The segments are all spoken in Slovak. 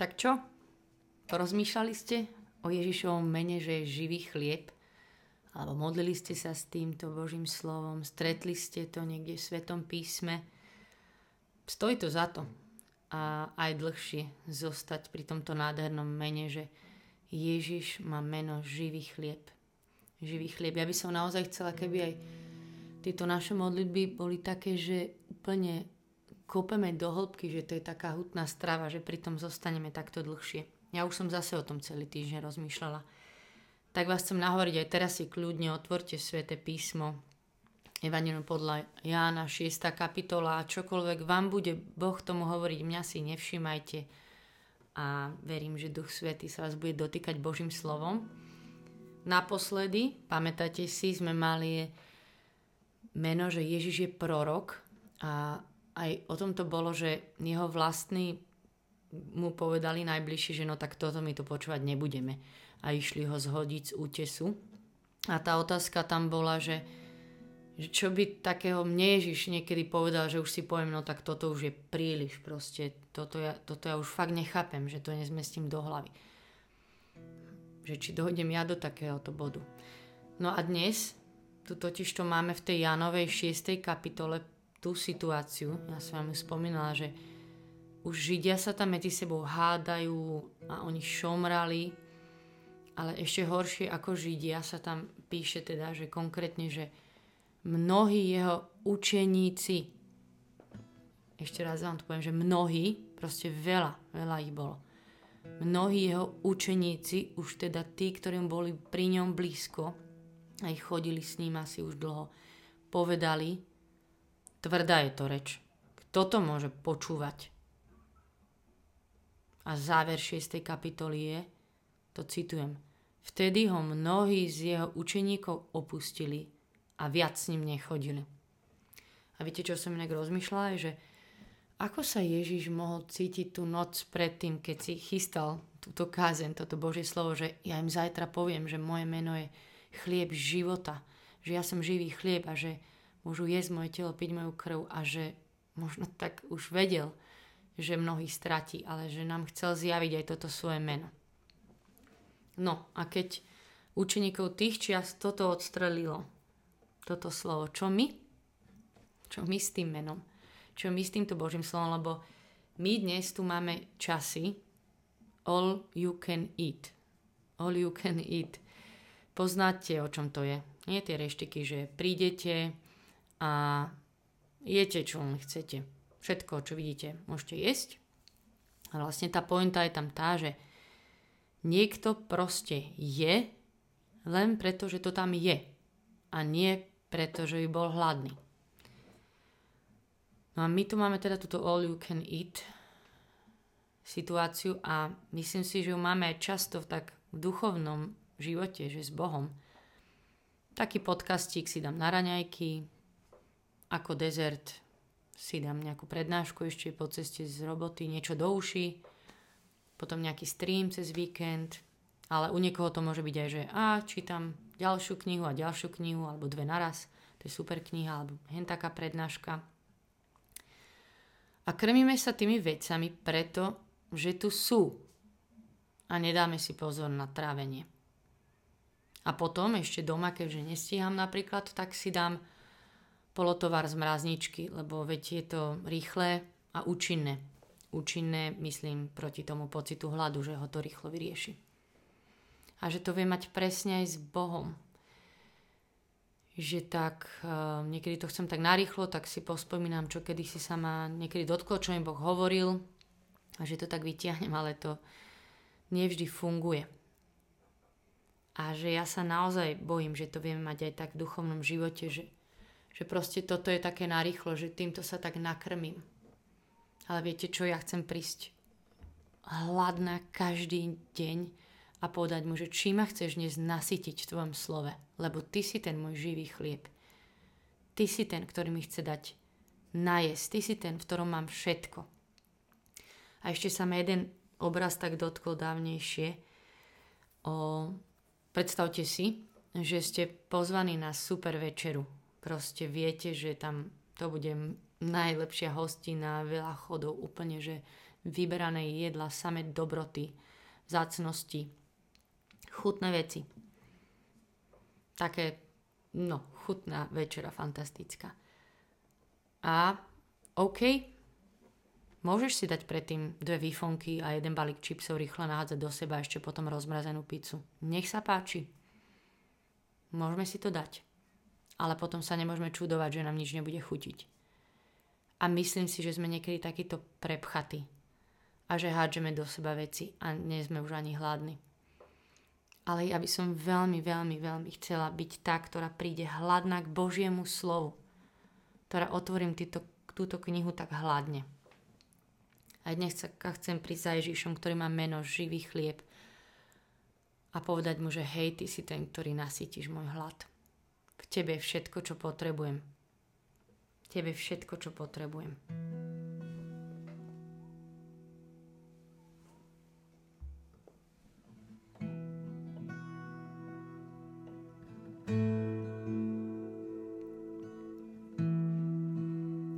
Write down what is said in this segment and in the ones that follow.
Tak čo? Porozmýšľali ste o Ježišovom mene, že je živý chlieb? Alebo modlili ste sa s týmto Božím slovom? Stretli ste to niekde v Svetom písme? Stojí to za to. A aj dlhšie zostať pri tomto nádhernom mene, že Ježiš má meno živý chlieb. Živý chlieb. Ja by som naozaj chcela, keby aj tieto naše modlitby boli také, že úplne kopeme do hĺbky, že to je taká hutná strava, že pritom zostaneme takto dlhšie. Ja už som zase o tom celý týždeň rozmýšľala. Tak vás chcem nahovoriť aj teraz si kľudne otvorte sväté písmo, Evangelium podľa Jána 6. kapitola a čokoľvek vám bude Boh tomu hovoriť, mňa si nevšimajte a verím, že Duch Svetý sa vás bude dotýkať Božím slovom. Naposledy, pamätáte si, sme mali meno, že Ježiš je prorok a aj o tom to bolo, že jeho vlastní mu povedali najbližšie, že no tak toto my tu počúvať nebudeme. A išli ho zhodiť z útesu. A tá otázka tam bola, že, že čo by takého mne Ježiš niekedy povedal, že už si poviem, no tak toto už je príliš proste. Toto ja, toto ja už fakt nechápem, že to nezmestím do hlavy. Že či dojdem ja do takéhoto bodu. No a dnes, tu totiž to máme v tej Janovej 6. kapitole tú situáciu. Ja som vám spomínala, že už Židia sa tam medzi sebou hádajú a oni šomrali, ale ešte horšie ako Židia sa tam píše teda, že konkrétne, že mnohí jeho učeníci, ešte raz vám to poviem, že mnohí, proste veľa, veľa ich bolo. Mnohí jeho učeníci, už teda tí, ktorým boli pri ňom blízko, aj chodili s ním asi už dlho, povedali, Tvrdá je to reč. Kto to môže počúvať? A záver 6. kapitoly je, to citujem, vtedy ho mnohí z jeho učeníkov opustili a viac s ním nechodili. A viete, čo som inak rozmýšľala, je, že ako sa Ježiš mohol cítiť tú noc predtým, keď si chystal túto kázen, toto Božie slovo, že ja im zajtra poviem, že moje meno je chlieb života, že ja som živý chlieb a že môžu jesť moje telo, piť moju krv a že možno tak už vedel, že mnohí stratí, ale že nám chcel zjaviť aj toto svoje meno. No a keď učeníkov tých čias toto odstrelilo, toto slovo, čo my? Čo my s tým menom? Čo my s týmto Božím slovom? Lebo my dnes tu máme časy all you can eat. All you can eat. Poznáte, o čom to je. Nie tie reštiky, že prídete, a jete, čo len chcete. Všetko, čo vidíte, môžete jesť. A vlastne tá pointa je tam tá, že niekto proste je len preto, že to tam je. A nie preto, že by bol hladný. No a my tu máme teda túto all you can eat situáciu a myslím si, že ju máme často v tak v duchovnom živote, že s Bohom. Taký podcastík si dám na raňajky, ako dezert si dám nejakú prednášku ešte po ceste z roboty, niečo do uši, potom nejaký stream cez víkend, ale u niekoho to môže byť aj, že a čítam ďalšiu knihu a ďalšiu knihu, alebo dve naraz, to je super kniha, alebo hen taká prednáška. A krmíme sa tými vecami preto, že tu sú a nedáme si pozor na trávenie. A potom ešte doma, keďže nestíham napríklad, tak si dám polotovar z mrazničky, lebo veď je to rýchle a účinné. Účinné, myslím, proti tomu pocitu hladu, že ho to rýchlo vyrieši. A že to vie mať presne aj s Bohom. Že tak, uh, niekedy to chcem tak narýchlo, tak si pospomínam, čo kedy si sa ma niekedy dotklo, čo mi Boh hovoril a že to tak vytiahnem, ale to nevždy funguje. A že ja sa naozaj bojím, že to vieme mať aj tak v duchovnom živote, že že proste toto je také narýchlo, že týmto sa tak nakrmím. Ale viete čo, ja chcem prísť hladná každý deň a povedať mu, že či ma chceš dnes nasytiť v tvojom slove, lebo ty si ten môj živý chlieb. Ty si ten, ktorý mi chce dať najesť. Ty si ten, v ktorom mám všetko. A ešte sa ma jeden obraz tak dotkol dávnejšie. O, predstavte si, že ste pozvaní na super večeru proste viete, že tam to bude najlepšia hostina, veľa chodov, úplne, že vyberané jedla, samé dobroty, zácnosti, chutné veci. Také, no, chutná večera, fantastická. A OK, môžeš si dať predtým dve výfonky a jeden balík čipsov rýchlo nahádzať do seba ešte potom rozmrazenú pizzu. Nech sa páči. Môžeme si to dať. Ale potom sa nemôžeme čudovať, že nám nič nebude chutiť. A myslím si, že sme niekedy takýto prepchatí a že hádžeme do seba veci a nie sme už ani hladní. Ale ja by som veľmi, veľmi, veľmi chcela byť tá, ktorá príde hladná k Božiemu slovu. Ktorá otvorím týto, túto knihu tak hladne. A dnes sa chcem prísť za Ježišom, ktorý má meno živý chlieb a povedať mu, že hej, ty si ten, ktorý nasytíš môj hlad. Tebe všetko, čo potrebujem tebe všetko, čo potrebujem.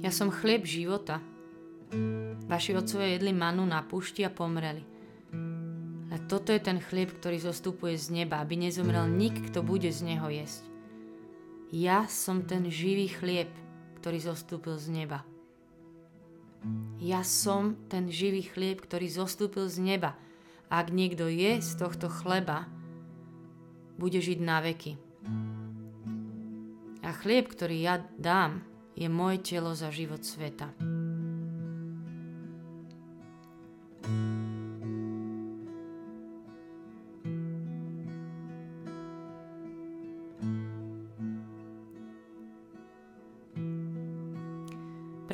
Ja som chlieb života. Vaši otcovia jedli manu na púšti a pomreli. A toto je ten chlieb, ktorý zostupuje z neba, aby nezomrel nik, kto bude z neho jesť. Ja som ten živý chlieb, ktorý zostúpil z neba. Ja som ten živý chlieb, ktorý zostúpil z neba. Ak niekto je z tohto chleba, bude žiť na veky. A chlieb, ktorý ja dám, je moje telo za život sveta.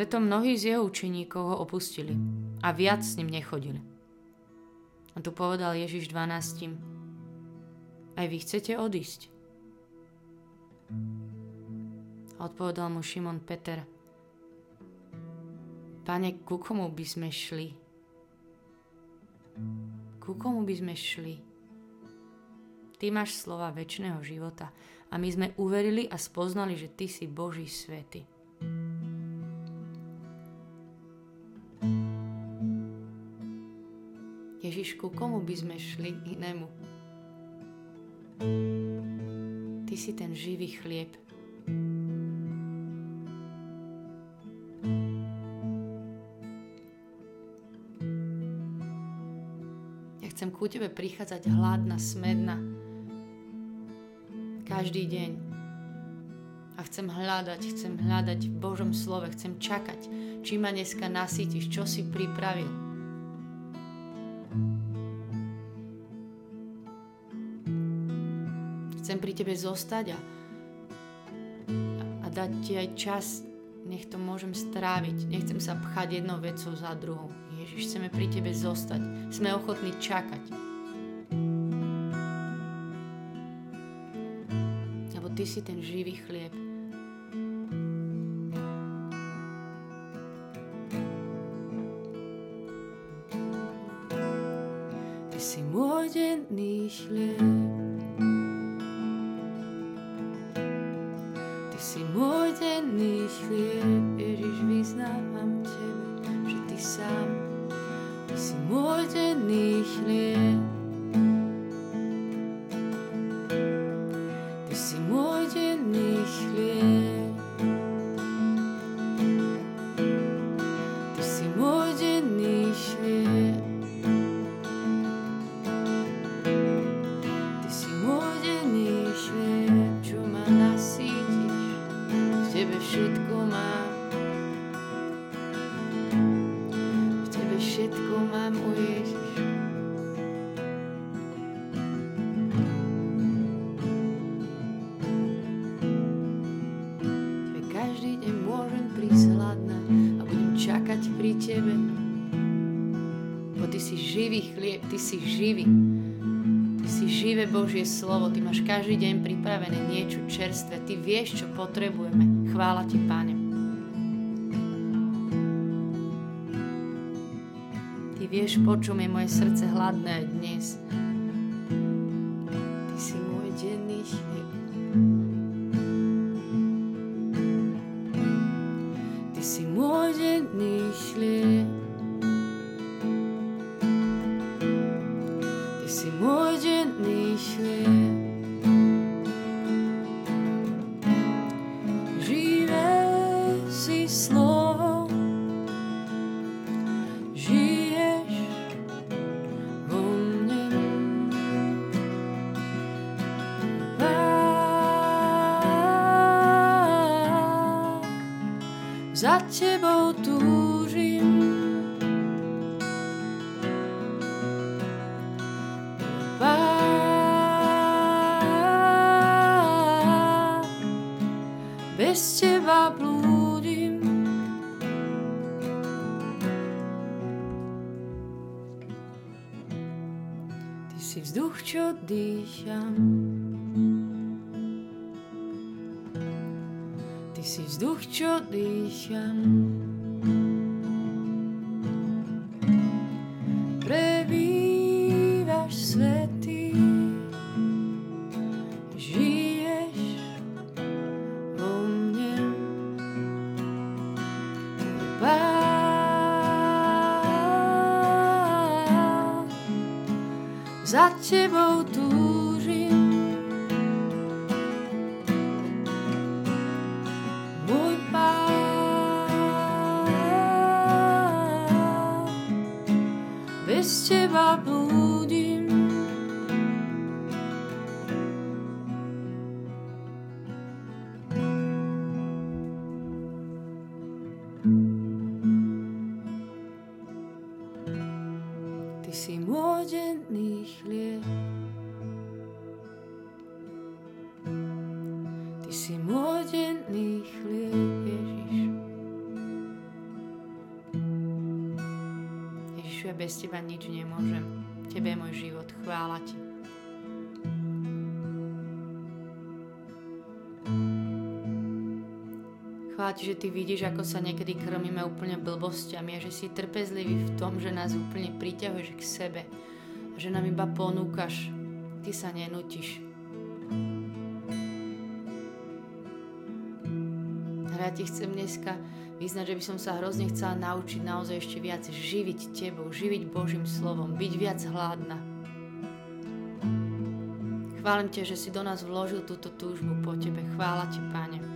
Preto mnohí z jeho učeníkov ho opustili a viac s ním nechodili. A tu povedal Ježiš 12. Aj vy chcete odísť? A odpovedal mu Šimon Peter. Pane, ku komu by sme šli? Ku komu by sme šli? Ty máš slova väčšného života a my sme uverili a spoznali, že Ty si Boží svety. Ježiš, ku komu by sme šli inému? Ty si ten živý chlieb. Ja chcem ku tebe prichádzať hladná, smedná. Každý deň. A chcem hľadať, chcem hľadať v Božom slove, chcem čakať, či ma dneska nasytíš, čo si pripravil. Tebe zostať a, a dať ti aj čas, nech to môžem stráviť. Nechcem sa pchať jednou vecou za druhou. Ježiš, chceme pri tebe zostať. Sme ochotní čakať. Lebo ty si ten živý chlieb. Si živý. Ty si živé Božie slovo, Ty máš každý deň pripravené niečo čerstvé. Ty vieš, čo potrebujeme. Chvála Ti, Páne. Ty vieš, po čom je moje srdce hladné dnes. Ty si môj denný chlieb. Ty si môj za tebou túžim. bez teba blúdim. Ty si vzduch, čo dýcham. Vzduch, čo dýcham. Si denný chlieb. Ty si denný chlieb, Ježiš. Ježišu, ja bez Teba nič nemôžem. Tebe je môj život. Chvála Ti. Chvála že Ty vidíš, ako sa niekedy krmíme úplne blbostiami a že si trpezlivý v tom, že nás úplne priťahuješ k sebe a že nám iba ponúkaš. Ty sa nenutíš. ja ti chcem dneska vyznať, že by som sa hrozne chcela naučiť naozaj ešte viac živiť tebou, živiť Božím slovom, byť viac hladná. Chválim ťa, že si do nás vložil túto túžbu po tebe. Chvála ti, Pane.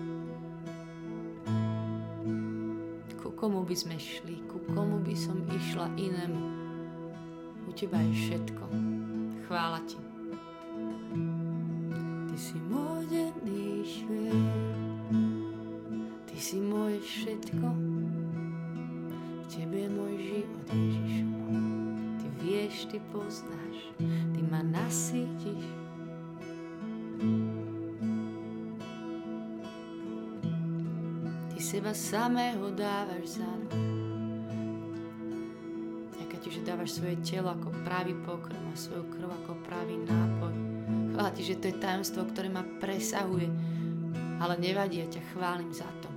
Komu by sme šli, ku komu by som išla inému. U teba je všetko. Chvála ti. Ty si môj denný. Ty si moje všetko, v Tebe je môj život, Ježišu. Ty vieš, Ty poznáš, Ty ma nasítiš. Seba samého dávaš za Ďakujem Ti, že dávaš svoje telo ako pravý pokrm a svoju krv ako pravý nápoj. Chvála Ti, že to je tajomstvo, ktoré ma presahuje, ale nevadí, ja ťa chválim za to.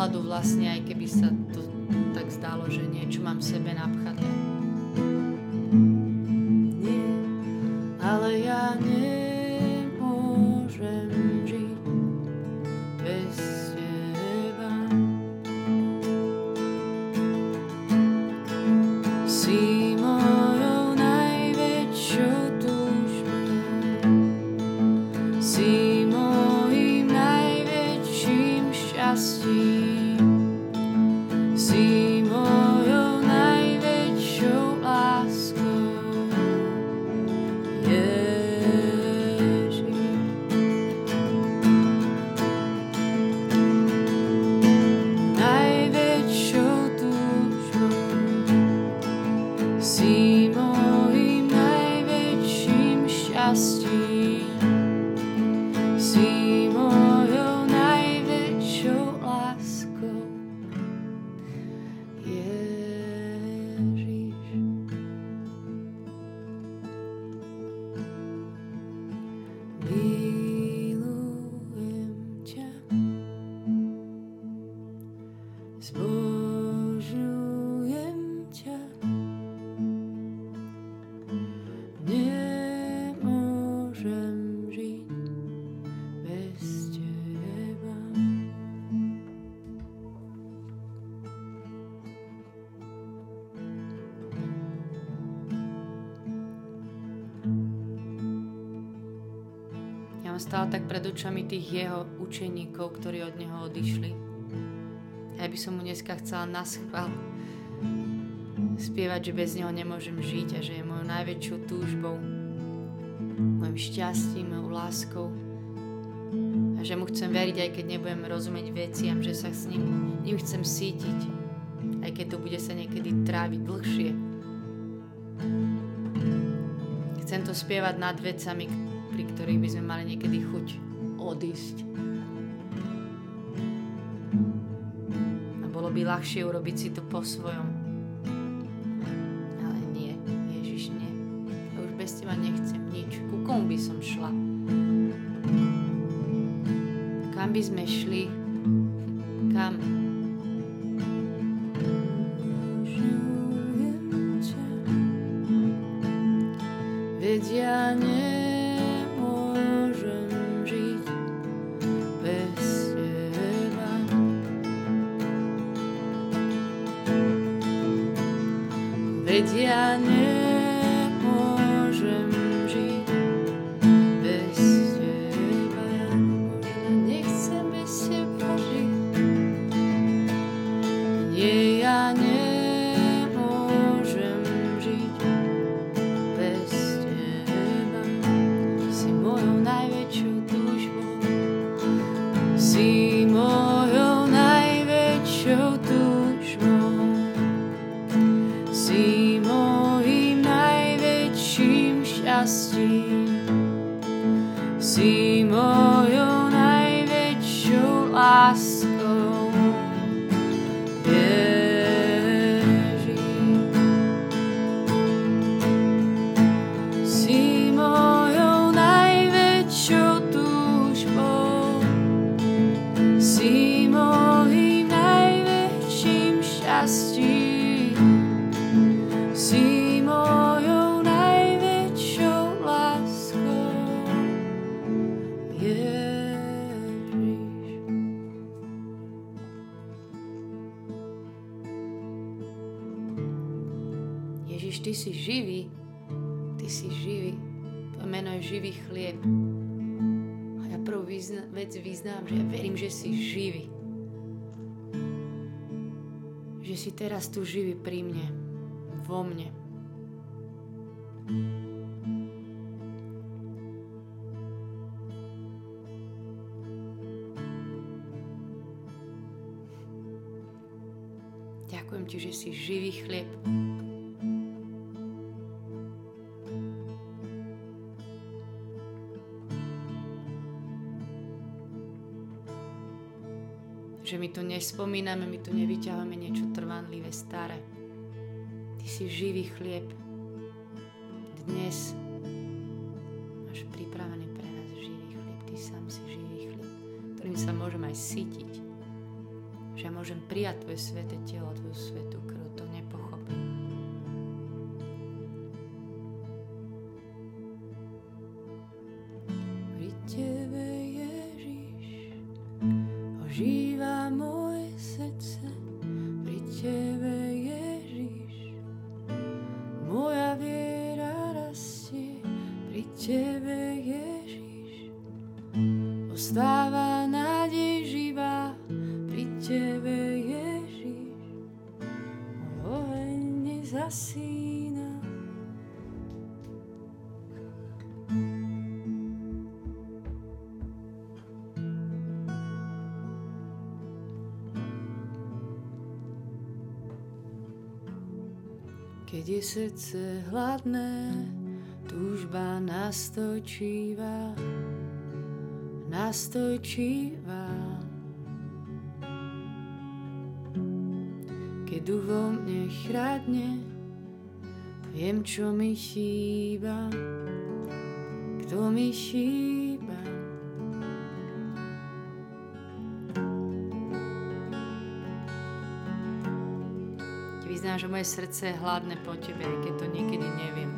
Hladu vlastne, aj keby go. Stál tak pred očami tých jeho učeníkov, ktorí od neho odišli. Ja by som mu dneska chcela na schvál spievať, že bez neho nemôžem žiť a že je mojou najväčšou túžbou, mojim šťastím, mojou láskou a že mu chcem veriť, aj keď nebudem rozumieť veciam, že sa s ním, ním chcem sítiť, aj keď to bude sa niekedy tráviť dlhšie. Chcem to spievať nad vecami, pri ktorých by sme mali niekedy chuť odísť. A bolo by ľahšie urobiť si to po svojom. Ale nie, Ježiš, nie. Ja už bez teba nechcem nič. Ku komu by som šla? Kam by sme šli? Vec vyznám, že ja verím, že si živý. Že si teraz tu živý pri mne, vo mne. Ďakujem ti, že si živý chlieb. tu nespomíname, my tu nevyťahujeme niečo trvanlivé, staré. Ty si živý chlieb. Dnes máš pripravený pre nás živý chlieb. Ty sám si živý chlieb, ktorým sa môžem aj sytiť. Že ja môžem prijať Tvoje sveté telo, Tvoju Je srdce hladné, túžba nastojčíva, nastojčíva. Keď vo mne chradne, viem, čo mi chýba, kto mi chýba. Že moje srdce je hladné po tebe, aj keď to niekedy neviem.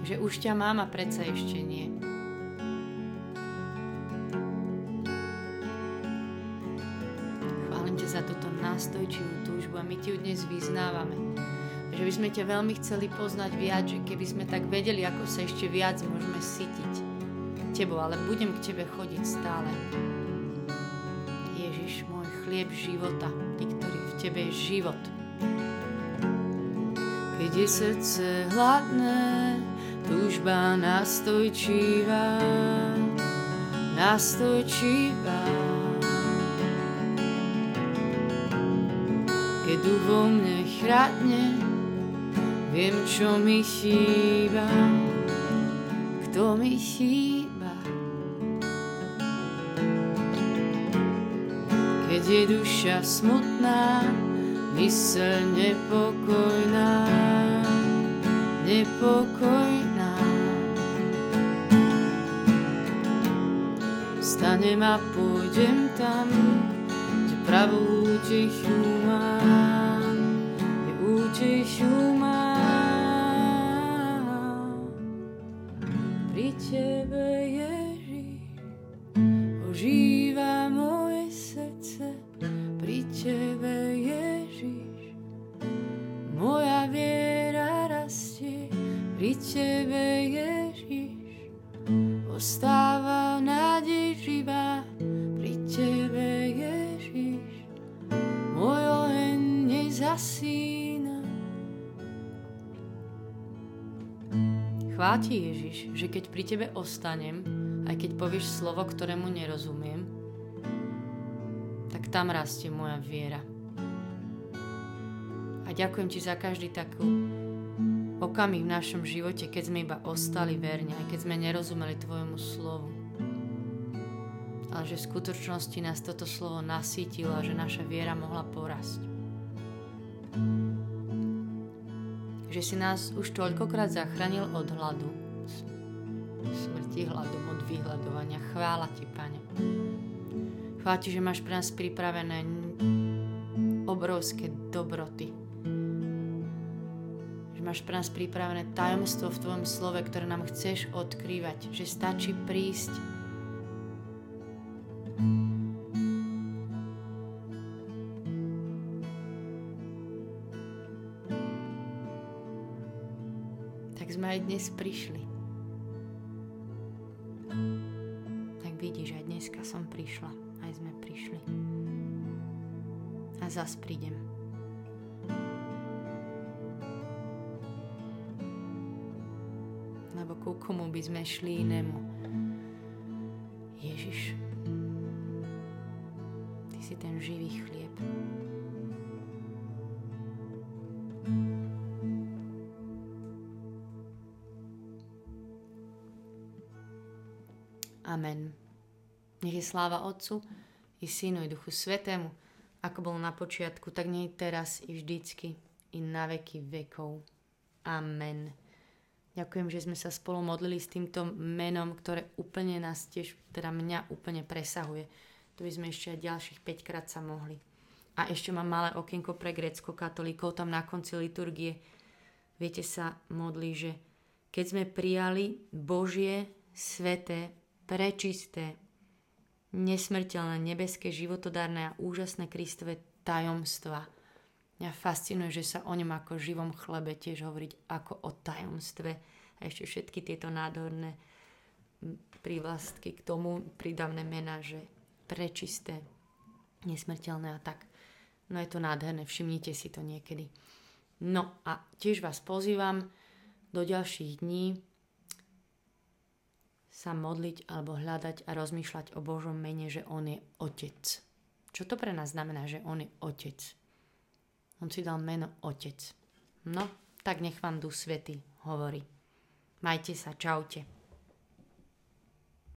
Že už ťa mám a predsa ešte nie. Chválim ťa za túto nástojčivú túžbu a my ti ju dnes vyznávame. Že by sme ťa veľmi chceli poznať viac, že keby sme tak vedeli, ako sa ešte viac môžeme sytiť tebou, ale budem k tebe chodiť stále. Chlieb života, ty, ktorý v tebe je život. Keď je srdce hladné, túžba nastojčíva, nastojčíva. Keď vo mne chradne, viem, čo mi chýba, kto mi chýba. Keď je duša smutná, mysel nepokojná, nepokojná. Vstanem a pôjdem tam, kde pravú útechu mám, kde útechu mám. Pri Tebe, Chvál ti Ježiš, že keď pri Tebe ostanem, aj keď povieš slovo, ktorému nerozumiem, tak tam rastie moja viera. A ďakujem Ti za každý takú okamih v našom živote, keď sme iba ostali verne, aj keď sme nerozumeli Tvojmu slovu. Ale že v skutočnosti nás toto slovo nasítilo a že naša viera mohla porasť. Že si nás už toľkokrát zachránil od hladu, smrti hladom, od vyhľadovania. Chvála Ti, Pane. Chvála Ti, že máš pre nás pripravené obrovské dobroty. Že máš pre nás pripravené tajomstvo v Tvojom slove, ktoré nám chceš odkrývať. Že stačí prísť dnes prišli. Tak vidíš, aj dneska som prišla, aj sme prišli. A zas prídem. Lebo ku komu by sme šli inému? Ježiš, Ty si ten živý chlieb. Amen. Nech je sláva Otcu i Synu i Duchu Svetému, ako bolo na počiatku, tak nie teraz i vždycky, i na veky vekov. Amen. Ďakujem, že sme sa spolu modlili s týmto menom, ktoré úplne nás tiež, teda mňa úplne presahuje. Tu by sme ešte aj ďalších 5 krát sa mohli. A ešte mám malé okienko pre grecko-katolíkov, tam na konci liturgie viete sa modlí, že keď sme prijali Božie, sveté, prečisté, nesmrteľné, nebeské, životodárne a úžasné Kristové tajomstva. Mňa fascinuje, že sa o ňom ako živom chlebe tiež hovoriť ako o tajomstve. A ešte všetky tieto nádherné prívlastky k tomu pridavné mena, že prečisté, nesmrteľné a tak. No je to nádherné, všimnite si to niekedy. No a tiež vás pozývam do ďalších dní sa modliť alebo hľadať a rozmýšľať o Božom mene, že On je Otec. Čo to pre nás znamená, že On je Otec? On si dal meno Otec. No, tak nech vám Duch Svety hovorí. Majte sa, čaute.